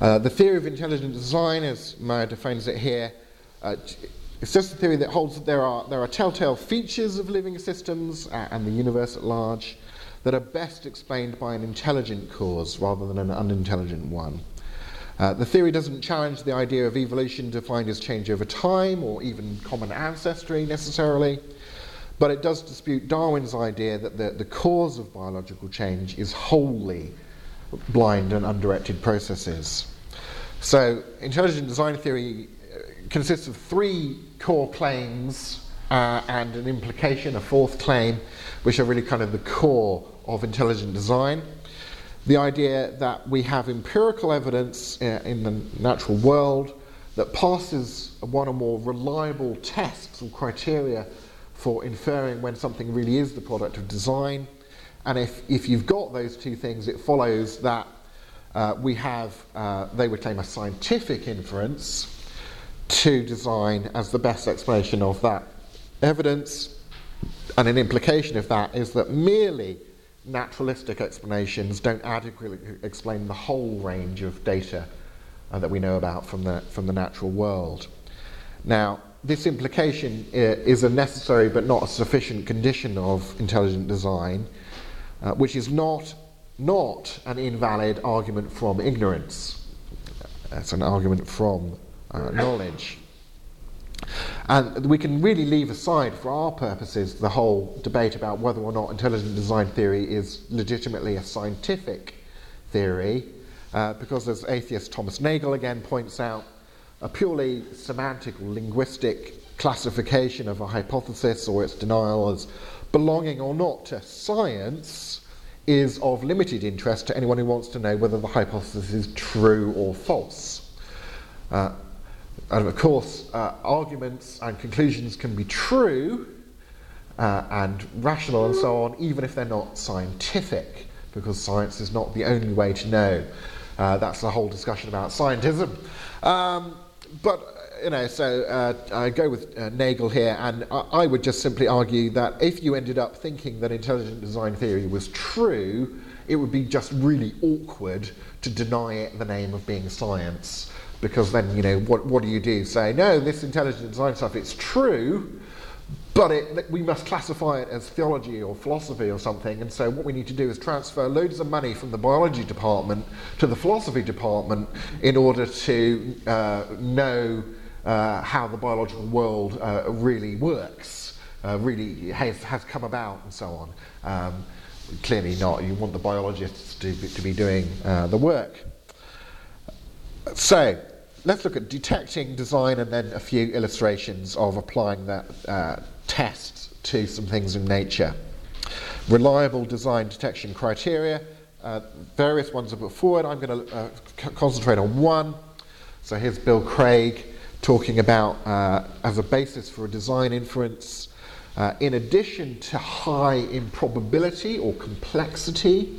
Uh, the theory of intelligent design, as Meyer defines it here, uh, it's just a theory that holds that there are, there are telltale features of living systems uh, and the universe at large that are best explained by an intelligent cause rather than an unintelligent one. Uh, the theory doesn't challenge the idea of evolution defined as change over time or even common ancestry necessarily, but it does dispute Darwin's idea that the, the cause of biological change is wholly blind and undirected processes. So, intelligent design theory uh, consists of three core claims uh, and an implication, a fourth claim, which are really kind of the core of intelligent design. The idea that we have empirical evidence uh, in the natural world that passes one or more reliable tests or criteria for inferring when something really is the product of design. And if, if you've got those two things, it follows that uh, we have, uh, they would claim, a scientific inference to design as the best explanation of that evidence. And an implication of that is that merely naturalistic explanations don't adequately explain the whole range of data uh, that we know about from the, from the natural world. Now, this implication is a necessary but not a sufficient condition of intelligent design, uh, which is not not an invalid argument from ignorance. It's an argument from uh, knowledge. And we can really leave aside, for our purposes, the whole debate about whether or not intelligent design theory is legitimately a scientific theory, uh, because as atheist Thomas Nagel again points out, a purely semantic or linguistic classification of a hypothesis or its denial as belonging or not to science is of limited interest to anyone who wants to know whether the hypothesis is true or false. Uh, and of course, uh, arguments and conclusions can be true uh, and rational and so on, even if they're not scientific, because science is not the only way to know. Uh, that's the whole discussion about scientism. Um, but you know, so uh, I go with uh, Nagel here, and I, I, would just simply argue that if you ended up thinking that intelligent design theory was true, it would be just really awkward to deny it the name of being science because then, you know, what, what do you do? Say, no, this intelligent design stuff, it's true, but it, we must classify it as theology or philosophy or something. And so what we need to do is transfer loads of money from the biology department to the philosophy department in order to uh, know how the biological world uh, really works, uh, really has, has come about, and so on. Um, clearly not. You want the biologists to be, to be doing uh, the work. So, let's look at detecting design and then a few illustrations of applying that uh, test to some things in nature. Reliable design detection criteria. Uh, various ones are put forward. I'm going to uh, c- concentrate on one. So here's Bill Craig talking about uh, as a basis for a design inference. Uh, in addition to high improbability or complexity,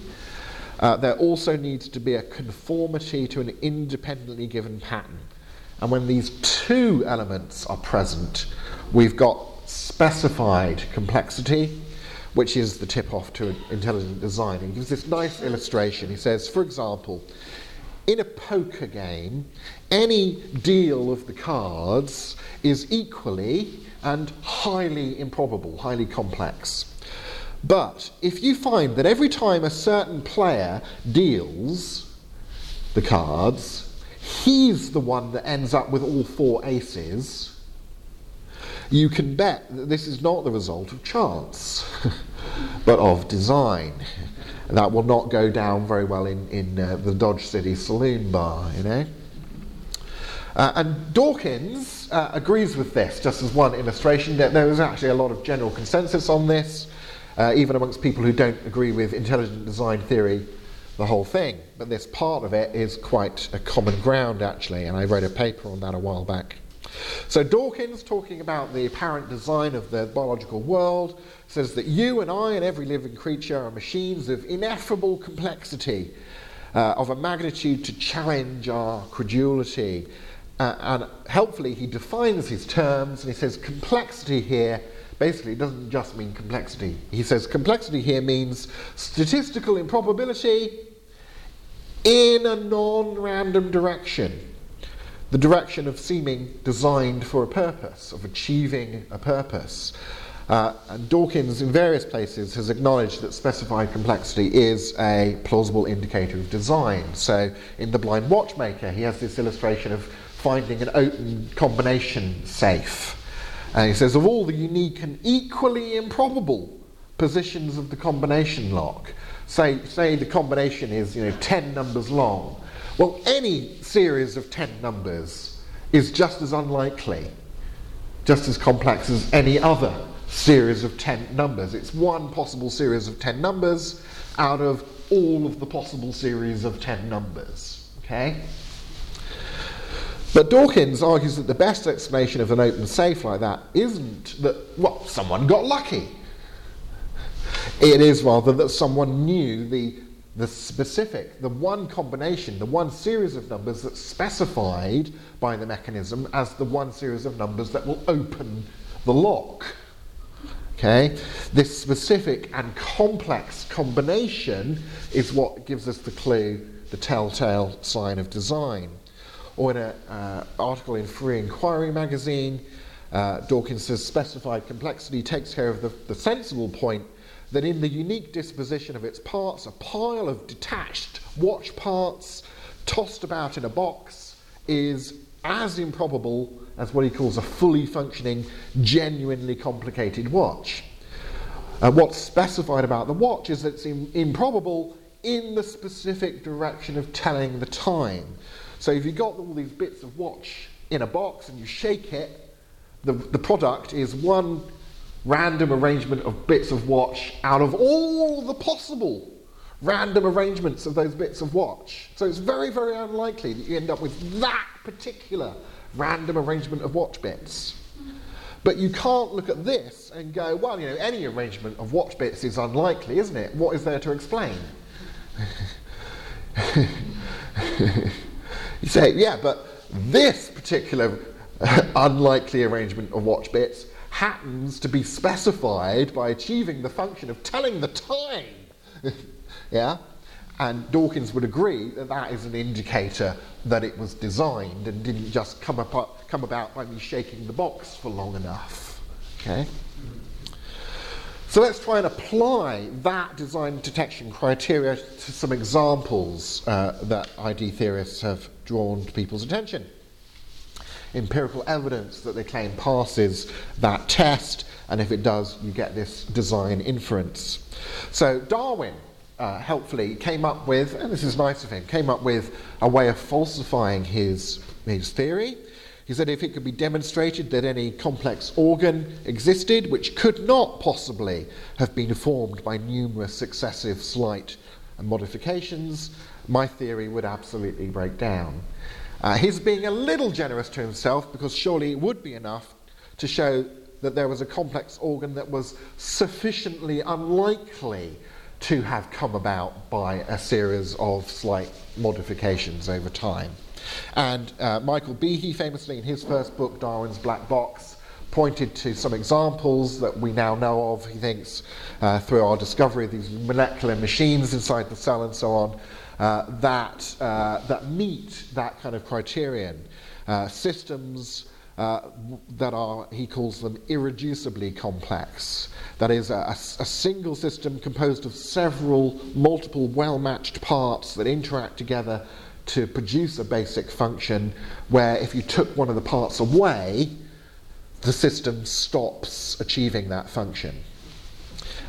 uh, there also needs to be a conformity to an independently given pattern. And when these two elements are present, we've got specified complexity, which is the tip off to intelligent design. He gives this nice illustration. He says, for example, in a poker game, any deal of the cards is equally and highly improbable, highly complex. But if you find that every time a certain player deals the cards, he's the one that ends up with all four aces, you can bet that this is not the result of chance, but of design. That will not go down very well in, in uh, the Dodge City saloon bar, you know. Uh, and Dawkins uh, agrees with this, just as one illustration, that there is actually a lot of general consensus on this uh, even amongst people who don't agree with intelligent design theory, the whole thing. But this part of it is quite a common ground, actually, and I wrote a paper on that a while back. So Dawkins, talking about the apparent design of the biological world, says that you and I and every living creature are machines of ineffable complexity, uh, of a magnitude to challenge our credulity. Uh, and helpfully, he defines his terms and he says complexity here basically doesn't just mean complexity. He says complexity here means statistical improbability in a non random direction. The direction of seeming designed for a purpose, of achieving a purpose. Uh, and Dawkins, in various places, has acknowledged that specified complexity is a plausible indicator of design. So, in The Blind Watchmaker, he has this illustration of finding an open combination safe. And he says, of all the unique and equally improbable positions of the combination lock, say, say the combination is you know, 10 numbers long, well, any series of 10 numbers is just as unlikely, just as complex as any other series of 10 numbers. It's one possible series of 10 numbers out of all of the possible series of 10 numbers. Okay? But Dawkins argues that the best explanation of an open safe like that isn't that, well, someone got lucky. It is rather that someone knew the, the specific, the one combination, the one series of numbers that's specified by the mechanism as the one series of numbers that will open the lock. Okay? This specific and complex combination is what gives us the clue, the telltale sign of design or in an uh, article in Free Inquiry magazine, uh, Dawkins says specified complexity takes care of the, the sensible point that in the unique disposition of its parts, a pile of detached watch parts tossed about in a box is as improbable as what he calls a fully functioning, genuinely complicated watch. Uh, what's specified about the watch is that it's im- improbable in the specific direction of telling the time. So if you've got all these bits of watch in a box and you shake it, the, the product is one random arrangement of bits of watch out of all the possible random arrangements of those bits of watch. So it's very, very unlikely that you end up with that particular random arrangement of watch bits. But you can't look at this and go, well, you know, any arrangement of watch bits is unlikely, isn't it? What is there to explain? you say, yeah, but this particular unlikely arrangement of watch bits happens to be specified by achieving the function of telling the time. yeah? And Dawkins would agree that that is an indicator that it was designed and didn't just come, up, come about by me shaking the box for long enough. Okay? So let's try and apply that design detection criteria to some examples uh, that ID theorists have drawn to people's attention. Empirical evidence that they claim passes that test, and if it does, you get this design inference. So Darwin uh, helpfully came up with, and this is nice of him, came up with a way of falsifying his, his theory. He said if it could be demonstrated that any complex organ existed which could not possibly have been formed by numerous successive slight modifications, my theory would absolutely break down. Uh, he's being a little generous to himself because surely it would be enough to show that there was a complex organ that was sufficiently unlikely to have come about by a series of slight modifications over time. And uh, Michael Behe, famously in his first book, Darwin's Black Box, pointed to some examples that we now know of, he thinks, uh, through our discovery of these molecular machines inside the cell and so on, uh, that, uh, that meet that kind of criterion. Uh, systems uh, that are, he calls them, irreducibly complex. That is, a, a, a single system composed of several, multiple, well matched parts that interact together to produce a basic function where if you took one of the parts away, the system stops achieving that function.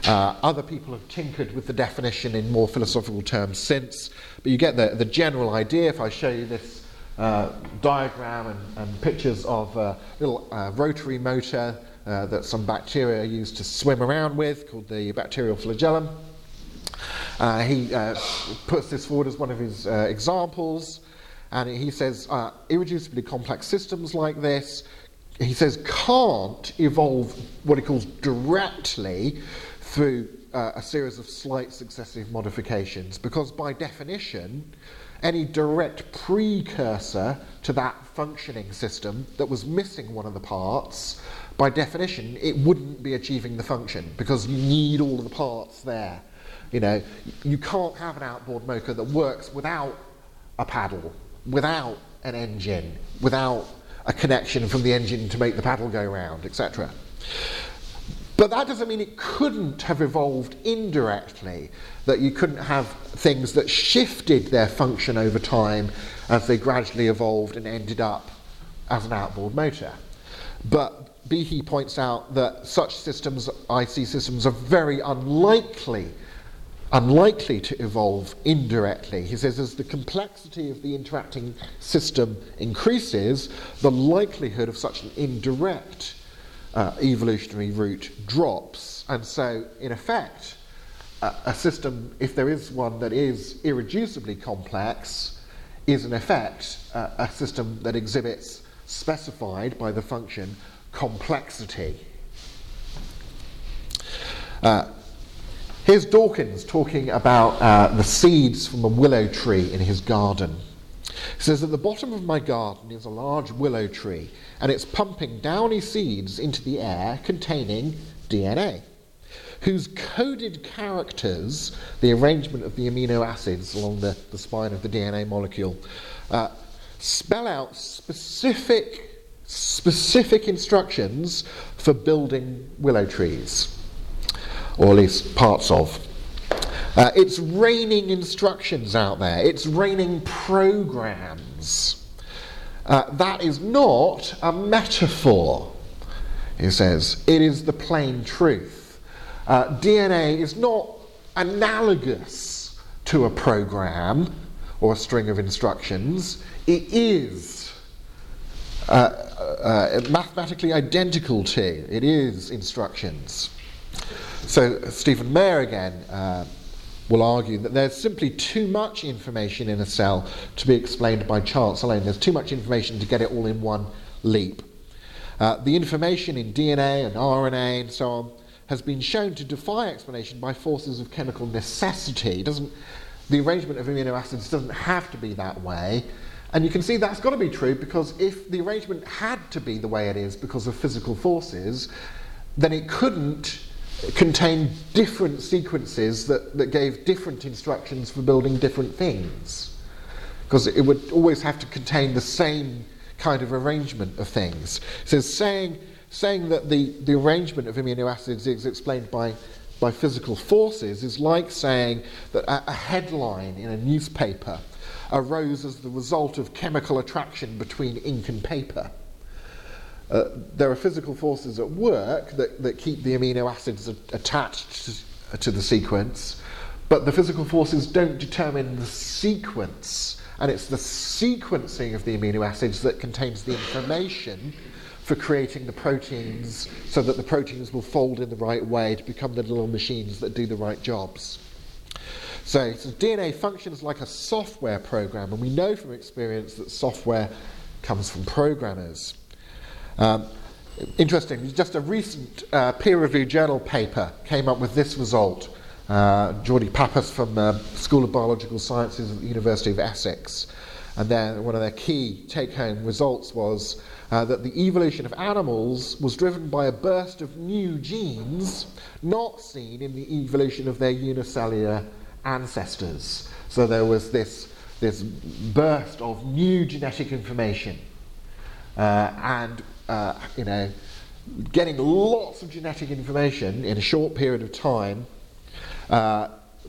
Uh, other people have tinkered with the definition in more philosophical terms since, but you get the, the general idea. If I show you this uh, diagram and, and, pictures of a little uh, rotary motor uh, that some bacteria use to swim around with, called the bacterial flagellum. Uh, he puts this forward as one of his examples, and he says irreducibly complex systems like this, he says, can't evolve what he calls directly through uh, a series of slight successive modifications, because by definition, any direct precursor to that functioning system that was missing one of the parts, by definition, it wouldn't be achieving the function because you need all of the parts there. You know, you can't have an outboard motor that works without a paddle, without an engine, without a connection from the engine to make the paddle go round, etc. But that doesn't mean it couldn't have evolved indirectly, that you couldn't have things that shifted their function over time as they gradually evolved and ended up as an outboard motor. But Behe points out that such systems, IC systems, are very unlikely unlikely to evolve indirectly. He says as the complexity of the interacting system increases, the likelihood of such an indirect uh, evolutionary route drops. And so, in effect, uh, a system, if there is one that is irreducibly complex, is in effect uh, a system that exhibits, specified by the function, complexity. Uh, Here's Dawkins talking about uh, the seeds from a willow tree in his garden. He says, At the bottom of my garden is a large willow tree, and it's pumping downy seeds into the air containing DNA, whose coded characters, the arrangement of the amino acids along the, the spine of the DNA molecule, uh, spell out specific, specific instructions for building willow trees. or at least parts of. Uh, it's raining instructions out there, it's raining programs. Uh, that is not a metaphor, he says. It is the plain truth. Uh, DNA is not analogous to a program or a string of instructions, it is uh, uh, mathematically identical to, it is instructions. So, Stephen Meyer again uh, will argue that there's simply too much information in a cell to be explained by chance alone. There's too much information to get it all in one leap. Uh, the information in DNA and RNA and so on has been shown to defy explanation by forces of chemical necessity. It doesn't, the arrangement of amino acids doesn't have to be that way. And you can see that's got to be true because if the arrangement had to be the way it is because of physical forces, then it couldn't contain different sequences that, that gave different instructions for building different things. Because it would always have to contain the same kind of arrangement of things. So saying, saying that the, the arrangement of amino acids is explained by, by physical forces is like saying that a, a headline in a newspaper arose as the result of chemical attraction between ink and paper. Uh, there are physical forces at work that, that keep the amino acids attached to, to the sequence, but the physical forces don't determine the sequence, and it's the sequencing of the amino acids that contains the information for creating the proteins so that the proteins will fold in the right way to become the little machines that do the right jobs. So, so DNA functions like a software program, and we know from experience that software comes from programmers. Um, interesting, just a recent uh, peer reviewed journal paper came up with this result. Uh, Jordi Paps from the uh, School of Biological Sciences at the University of Essex. And then one of their key take home results was uh, that the evolution of animals was driven by a burst of new genes not seen in the evolution of their unicellular ancestors. So there was this, this burst of new genetic information. Uh, and uh, you know, getting lots of genetic information in a short period of time, uh,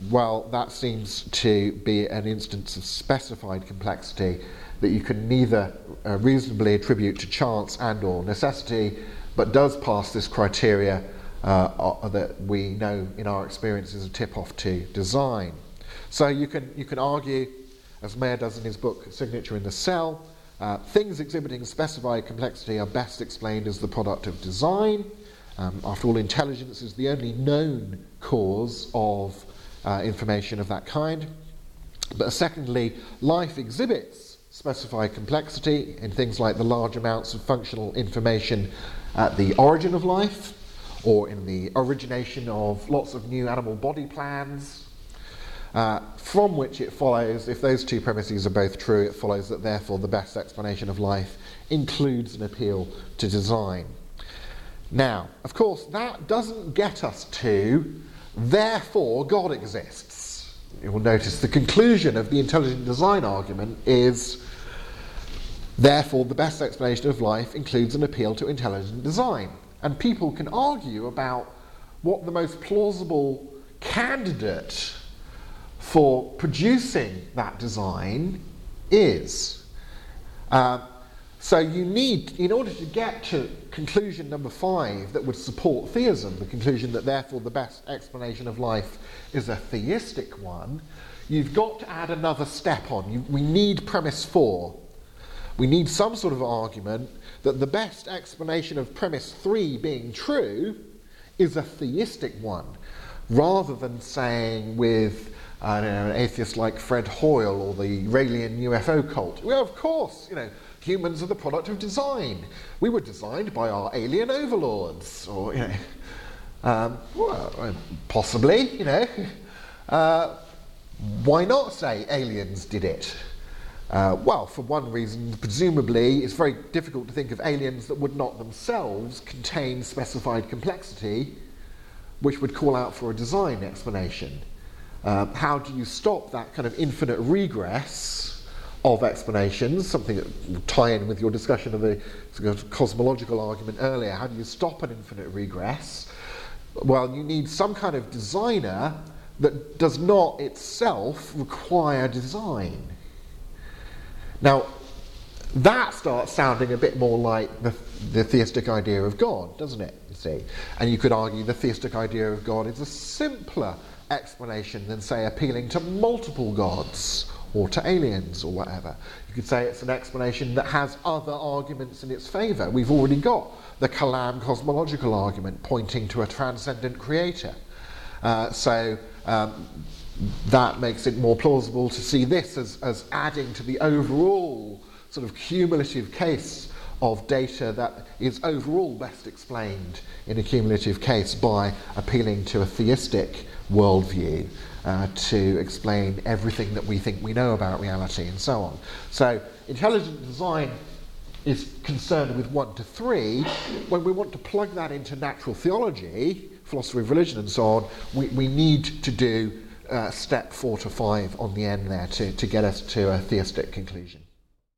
well, that seems to be an instance of specified complexity that you can neither uh, reasonably attribute to chance and or necessity, but does pass this criteria uh, that we know in our experience is a tip-off to design. So you can, you can argue, as Meyer does in his book Signature in the Cell, uh, things exhibiting specified complexity are best explained as the product of design. Um, after all, intelligence is the only known cause of uh, information of that kind. But secondly, life exhibits specified complexity in things like the large amounts of functional information at the origin of life, or in the origination of lots of new animal body plans, uh, from which it follows, if those two premises are both true, it follows that therefore the best explanation of life includes an appeal to design. Now, of course, that doesn't get us to therefore God exists. You will notice the conclusion of the intelligent design argument is therefore the best explanation of life includes an appeal to intelligent design. And people can argue about what the most plausible candidate for producing that design is. Uh, so you need, in order to get to conclusion number five that would support theism, the conclusion that therefore the best explanation of life is a theistic one, you've got to add another step on. You, we need premise four. We need some sort of argument that the best explanation of premise three being true is a theistic one, rather than saying with an atheist like Fred Hoyle or the Raelian UFO cult. Well, of course, you know, humans are the product of design. We were designed by our alien overlords, or you know, um, well, possibly, you know. Uh, why not say aliens did it? Uh, well, for one reason, presumably, it's very difficult to think of aliens that would not themselves contain specified complexity, which would call out for a design explanation. Um, how do you stop that kind of infinite regress of explanations, something that will tie in with your discussion of the sort of cosmological argument earlier? How do you stop an infinite regress? Well, you need some kind of designer that does not itself require design. Now, that starts sounding a bit more like the, the theistic idea of God, doesn't it? You see, and you could argue the theistic idea of God is a simpler explanation than, say, appealing to multiple gods or to aliens or whatever. You could say it's an explanation that has other arguments in its favour. We've already got the Kalam cosmological argument pointing to a transcendent creator. Uh, so um, that makes it more plausible to see this as, as adding to the overall sort of cumulative case of data that is overall best explained in a cumulative case by appealing to a theistic worldview uh, to explain everything that we think we know about reality and so on. So, intelligent design is concerned with one to three. When we want to plug that into natural theology, philosophy of religion, and so on, we, we need to do uh, step four to five on the end there to, to get us to a theistic conclusion.